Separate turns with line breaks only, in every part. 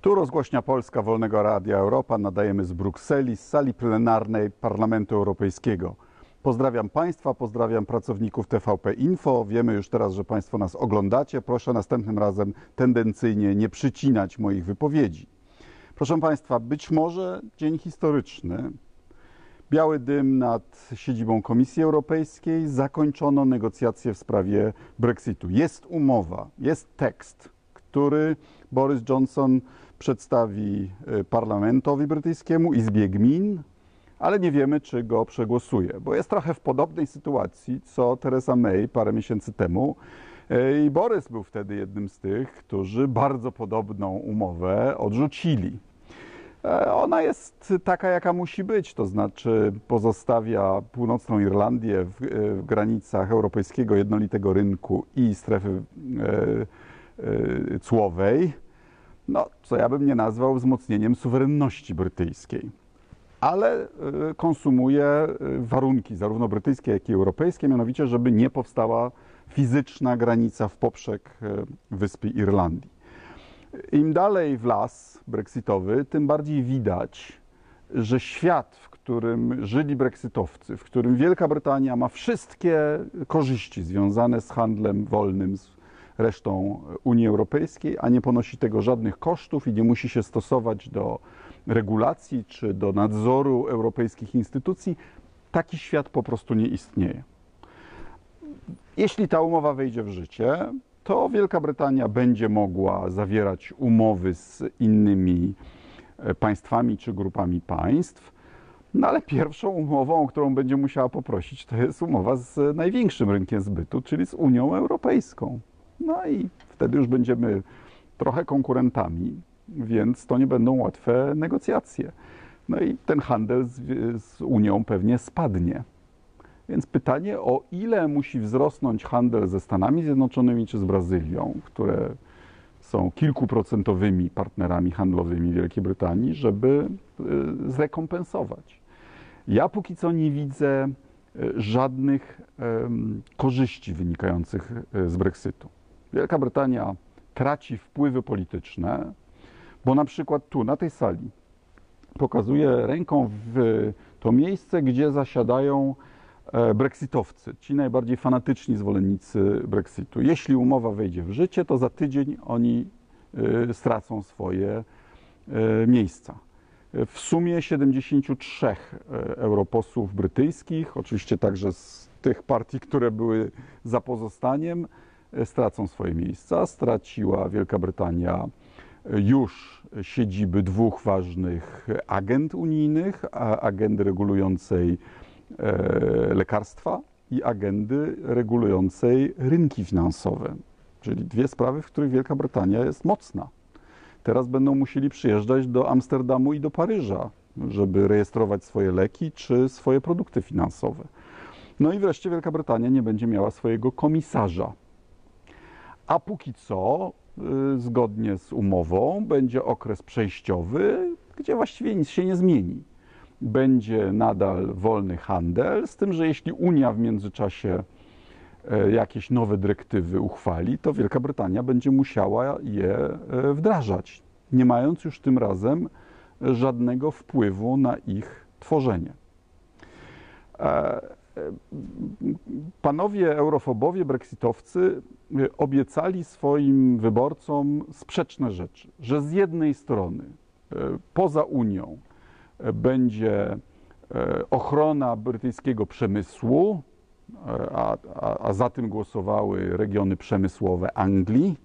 Tu rozgłośnia Polska Wolnego Radia Europa. Nadajemy z Brukseli, z sali plenarnej Parlamentu Europejskiego. Pozdrawiam Państwa, pozdrawiam pracowników TVP Info. Wiemy już teraz, że Państwo nas oglądacie. Proszę następnym razem tendencyjnie nie przycinać moich wypowiedzi. Proszę Państwa, być może dzień historyczny. Biały dym nad siedzibą Komisji Europejskiej. Zakończono negocjacje w sprawie Brexitu. Jest umowa, jest tekst, który Boris Johnson przedstawi y, parlamentowi brytyjskiemu, Izbie Gmin, ale nie wiemy, czy go przegłosuje, bo jest trochę w podobnej sytuacji, co Theresa May parę miesięcy temu. Y, I Borys był wtedy jednym z tych, którzy bardzo podobną umowę odrzucili. E, Ona jest taka, jaka musi być, to znaczy pozostawia północną Irlandię w, e, w granicach europejskiego jednolitego rynku i strefy e, e, cłowej, no, co ja bym nie nazwał wzmocnieniem suwerenności brytyjskiej. Ale e, konsumuje e, warunki zarówno brytyjskie, jak i europejskie, mianowicie, żeby nie powstała fizyczna granica w poprzek e, wyspy Irlandii. Im dalej w las brexitowy, tym bardziej widać, że świat, w którym żyli brexitowcy, w którym Wielka Brytania ma wszystkie korzyści związane z handlem wolnym z resztą Unii Europejskiej, a nie ponosi tego żadnych kosztów i nie musi się stosować do regulacji czy do nadzoru europejskich instytucji, taki świat po prostu nie istnieje. Jeśli ta umowa wejdzie w życie, to Wielka Brytania będzie mogła zawierać umowy z innymi e, państwami czy grupami państw. No ale pierwszą umową, o którą będzie musiała poprosić, to jest umowa z największym rynkiem zbytu, czyli z Unią Europejską. No i wtedy już będziemy trochę konkurentami, więc to nie będą łatwe negocjacje. No i ten handel z, z Unią pewnie spadnie. Więc pytanie, o ile musi wzrosnąć handel ze Stanami Zjednoczonymi czy z Brazylią, które są kilkuprocentowymi partnerami handlowymi Wielkiej Brytanii, żeby y, zrekompensować. Ja póki co nie widzę y, żadnych korzyści wynikających y, z Brexitu. Wielka Brytania traci wpływy polityczne, bo na przykład tu, na tej sali, pokazuje ręką w to miejsce, gdzie zasiadają e, brexitowcy, ci najbardziej fanatyczni zwolennicy Brexitu. Jeśli umowa wejdzie w życie, to za tydzień oni e, stracą swoje e, miejsca. W sumie 73 e, europosłów brytyjskich, oczywiście także z tych partii, które były za pozostaniem, stracą swoje miejsca. Straciła Wielka Brytania e, już siedziby dwóch ważnych agent unijnych, agendy regulującej e, lekarstwa i agendy regulującej rynki finansowe, czyli dwie sprawy, w których Wielka Brytania jest mocna. Teraz będą musieli przyjeżdżać do Amsterdamu i do Paryża, żeby rejestrować swoje leki czy swoje produkty finansowe. No i wreszcie Wielka Brytania nie będzie miała swojego komisarza. A póki co, y, zgodnie z umową, będzie okres przejściowy, gdzie właściwie nic się nie zmieni. Będzie nadal wolny handel, z tym, że jeśli Unia w międzyczasie e, jakieś nowe dyrektywy uchwali, to Wielka Brytania będzie musiała je e, wdrażać, nie mając już tym razem żadnego wpływu na ich tworzenie. E, Panowie eurofobowie, brexitowcy e, obiecali swoim wyborcom sprzeczne rzeczy, że z jednej strony e, poza Unią będzie ochrona brytyjskiego przemysłu, a, a, a za tym głosowały regiony przemysłowe Anglii,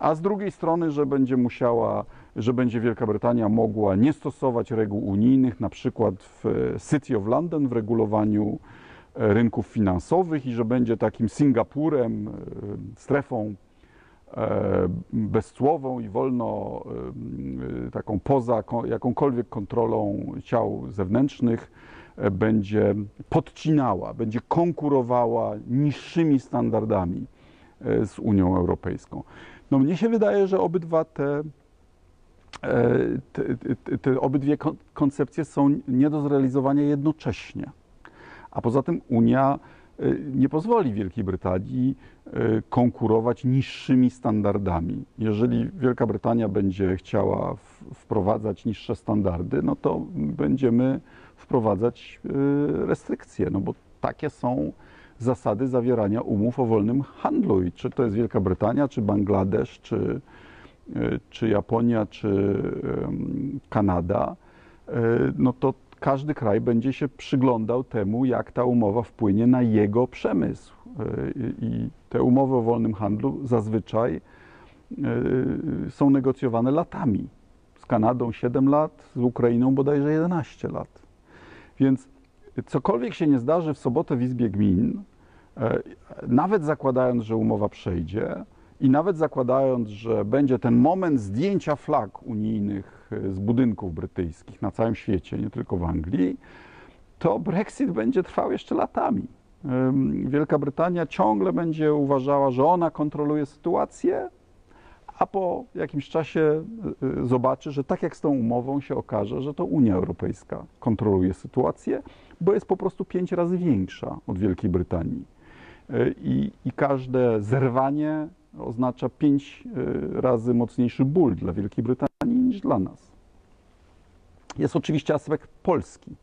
a z drugiej strony, że będzie musiała, że będzie Wielka Brytania mogła nie stosować reguł unijnych, na przykład w City of London w regulowaniu rynków finansowych i że będzie takim Singapurem, e, strefą e, bezcłową i wolno e, taką poza ko- jakąkolwiek kontrolą ciał zewnętrznych będzie podcinała, będzie konkurowała niższymi standardami z Unią Europejską. No mnie się wydaje, że obydwa te, te, te, te obydwie kon- koncepcje są nie do zrealizowania jednocześnie. A poza tym Unia y, nie pozwoli Wielkiej Brytanii y, konkurować niższymi standardami. Jeżeli Wielka Brytania będzie chciała wprowadzać niższe standardy, no to będziemy wprowadzać y, restrykcje, no bo takie są zasady zawierania umów o wolnym handlu. I czy to jest Wielka Brytania, czy Bangladesz, czy, czy Japonia, czy Kanada, no to każdy kraj będzie się przyglądał temu, jak ta umowa wpłynie na jego przemysł. Y, I te umowy o wolnym handlu zazwyczaj y, są negocjowane latami. Z Kanadą 7 lat, z Ukrainą bodajże 11 lat. Więc cokolwiek się nie zdarzy w sobotę w Izbie Gmin, e, nawet zakładając, że umowa przejdzie i nawet zakładając, że będzie ten moment zdjęcia flag unijnych e, z budynków brytyjskich na całym świecie, nie tylko w Anglii, to Brexit będzie trwał jeszcze latami. Wielka Brytania ciągle będzie uważała, że ona kontroluje sytuację, a po jakimś czasie y, y, zobaczy, że tak jak z tą umową się okaże, że to Unia Europejska kontroluje sytuację, bo jest po prostu pięć razy większa od Wielkiej Brytanii. Y, I, i każde zerwanie oznacza pięć razy mocniejszy ból dla Wielkiej Brytanii niż dla nas. Jest oczywiście aspekt polski.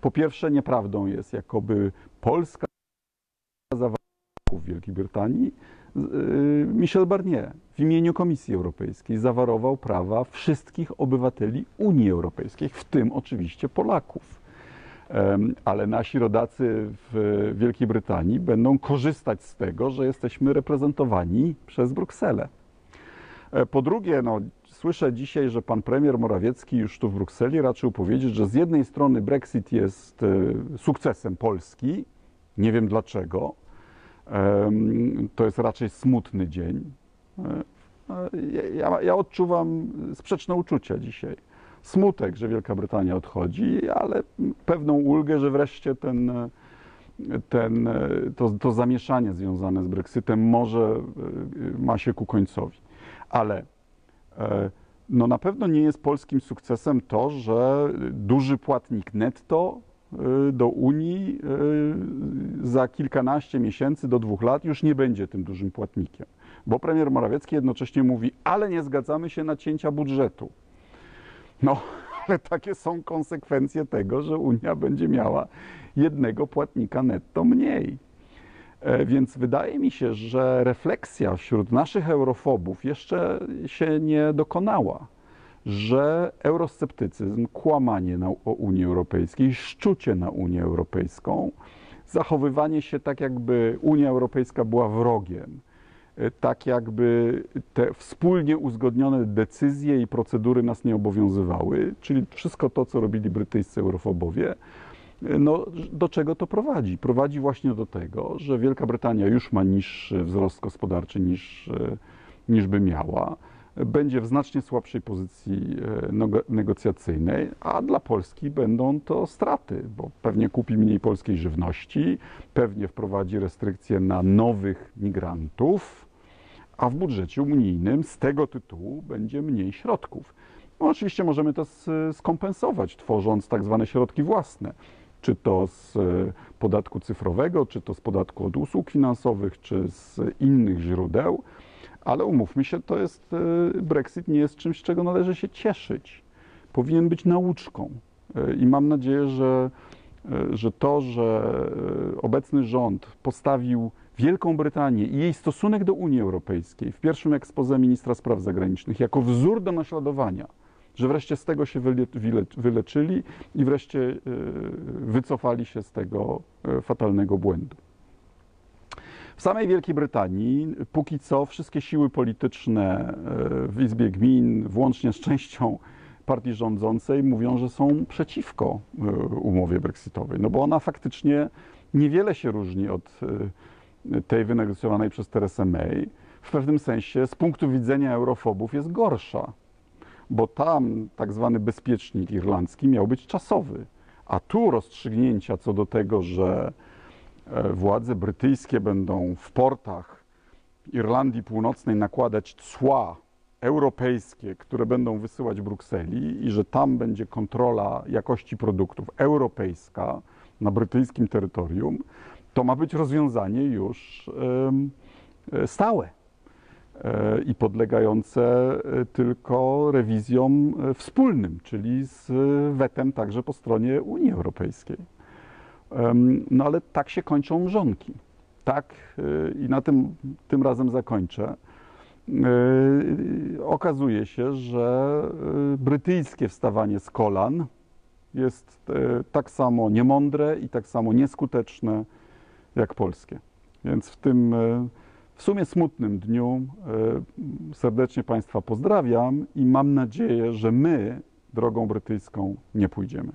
Po pierwsze, nieprawdą jest, jakoby Polska zawarła w Wielkiej Brytanii. Y, Michel Barnier w imieniu Komisji Europejskiej zawarował prawa wszystkich obywateli Unii Europejskiej, w tym oczywiście Polaków. Ale nasi rodacy w Wielkiej Brytanii będą korzystać z tego, że jesteśmy reprezentowani przez Brukselę. E, Po drugie, no, słyszę dzisiaj, że pan premier Morawiecki już tu w Brukseli raczył powiedzieć, że z jednej strony Brexit jest e, sukcesem Polski, nie wiem dlaczego, to jest raczej smutny dzień. E, e, Ja, ja odczuwam sprzeczne uczucia dzisiaj. Smutek, że Wielka Brytania odchodzi, ale pewną ulgę, że wreszcie ten, ten, to, to zamieszanie związane z Brexitem może ma się ku końcowi. Ale no na pewno nie jest polskim sukcesem to, że duży płatnik netto y, do Unii y, za kilkanaście miesięcy do dwóch lat już nie będzie tym dużym płatnikiem. Bo premier Morawiecki jednocześnie mówi, ale nie zgadzamy się na cięcia budżetu. No, ale takie są konsekwencje tego, że Unia będzie miała jednego płatnika netto mniej. E, Więc wydaje mi się, że refleksja wśród naszych eurofobów jeszcze się nie dokonała, że eurosceptycyzm, kłamanie na, o Unii Europejskiej, szczucie na Unię Europejską, zachowywanie się tak, jakby Unia Europejska była wrogiem, e, tak jakby te wspólnie uzgodnione decyzje i procedury nas nie obowiązywały, czyli wszystko to, co robili brytyjscy eurofobowie, no, do czego to prowadzi? Prowadzi właśnie do tego, że Wielka Brytania już ma niższy wzrost gospodarczy niż, e, niż by miała. Będzie w znacznie słabszej pozycji e, nego- negocjacyjnej, a dla Polski będą to straty, bo pewnie kupi mniej polskiej żywności, pewnie wprowadzi restrykcje na nowych migrantów, a w budżecie unijnym z tego tytułu będzie mniej środków. No, oczywiście możemy to skompensować, tworząc tak zwane środki własne, czy to z e, podatku cyfrowego, czy to z podatku od usług finansowych, czy z innych źródeł, ale umówmy się, to jest e, Brexit nie jest czymś, czego należy się cieszyć. Powinien być nauczką. E, I mam nadzieję, że, że to, że obecny rząd postawił Wielką Brytanię i jej stosunek do Unii Europejskiej w pierwszym ekspoze ministra spraw zagranicznych jako wzór do naśladowania, że wreszcie z tego się wyle, wyle, wyleczyli i wreszcie e, wycofali się z tego e, fatalnego błędu. W samej Wielkiej Brytanii póki co wszystkie siły polityczne e, w Izbie Gmin, włącznie z częścią partii rządzącej, mówią, że są przeciwko umowie brexitowej, no bo ona faktycznie niewiele się różni od tej wynegocjowanej przez Teresę May. W pewnym sensie z punktu widzenia eurofobów jest gorsza, bo tam tak zwany bezpiecznik irlandzki miał być czasowy, a tu rozstrzygnięcia co do tego, że e, władze brytyjskie będą w portach Irlandii Północnej nakładać cła europejskie, które będą wysyłać Brukseli i że tam będzie kontrola jakości produktów europejska na brytyjskim terytorium, to ma być rozwiązanie już e, stałe i podlegające e, tylko rewizjom e, wspólnym, czyli z e, wetem także po stronie Unii Europejskiej. No ale tak się kończą mrzonki. Tak e, i na tym tym razem zakończę. E, Okazuje się, że e, brytyjskie wstawanie z kolan jest e, tak samo niemądre i tak samo nieskuteczne jak polskie. Więc w tym e, w sumie smutnym dniu e, serdecznie Państwa pozdrawiam i mam nadzieję, że my drogą brytyjską nie pójdziemy.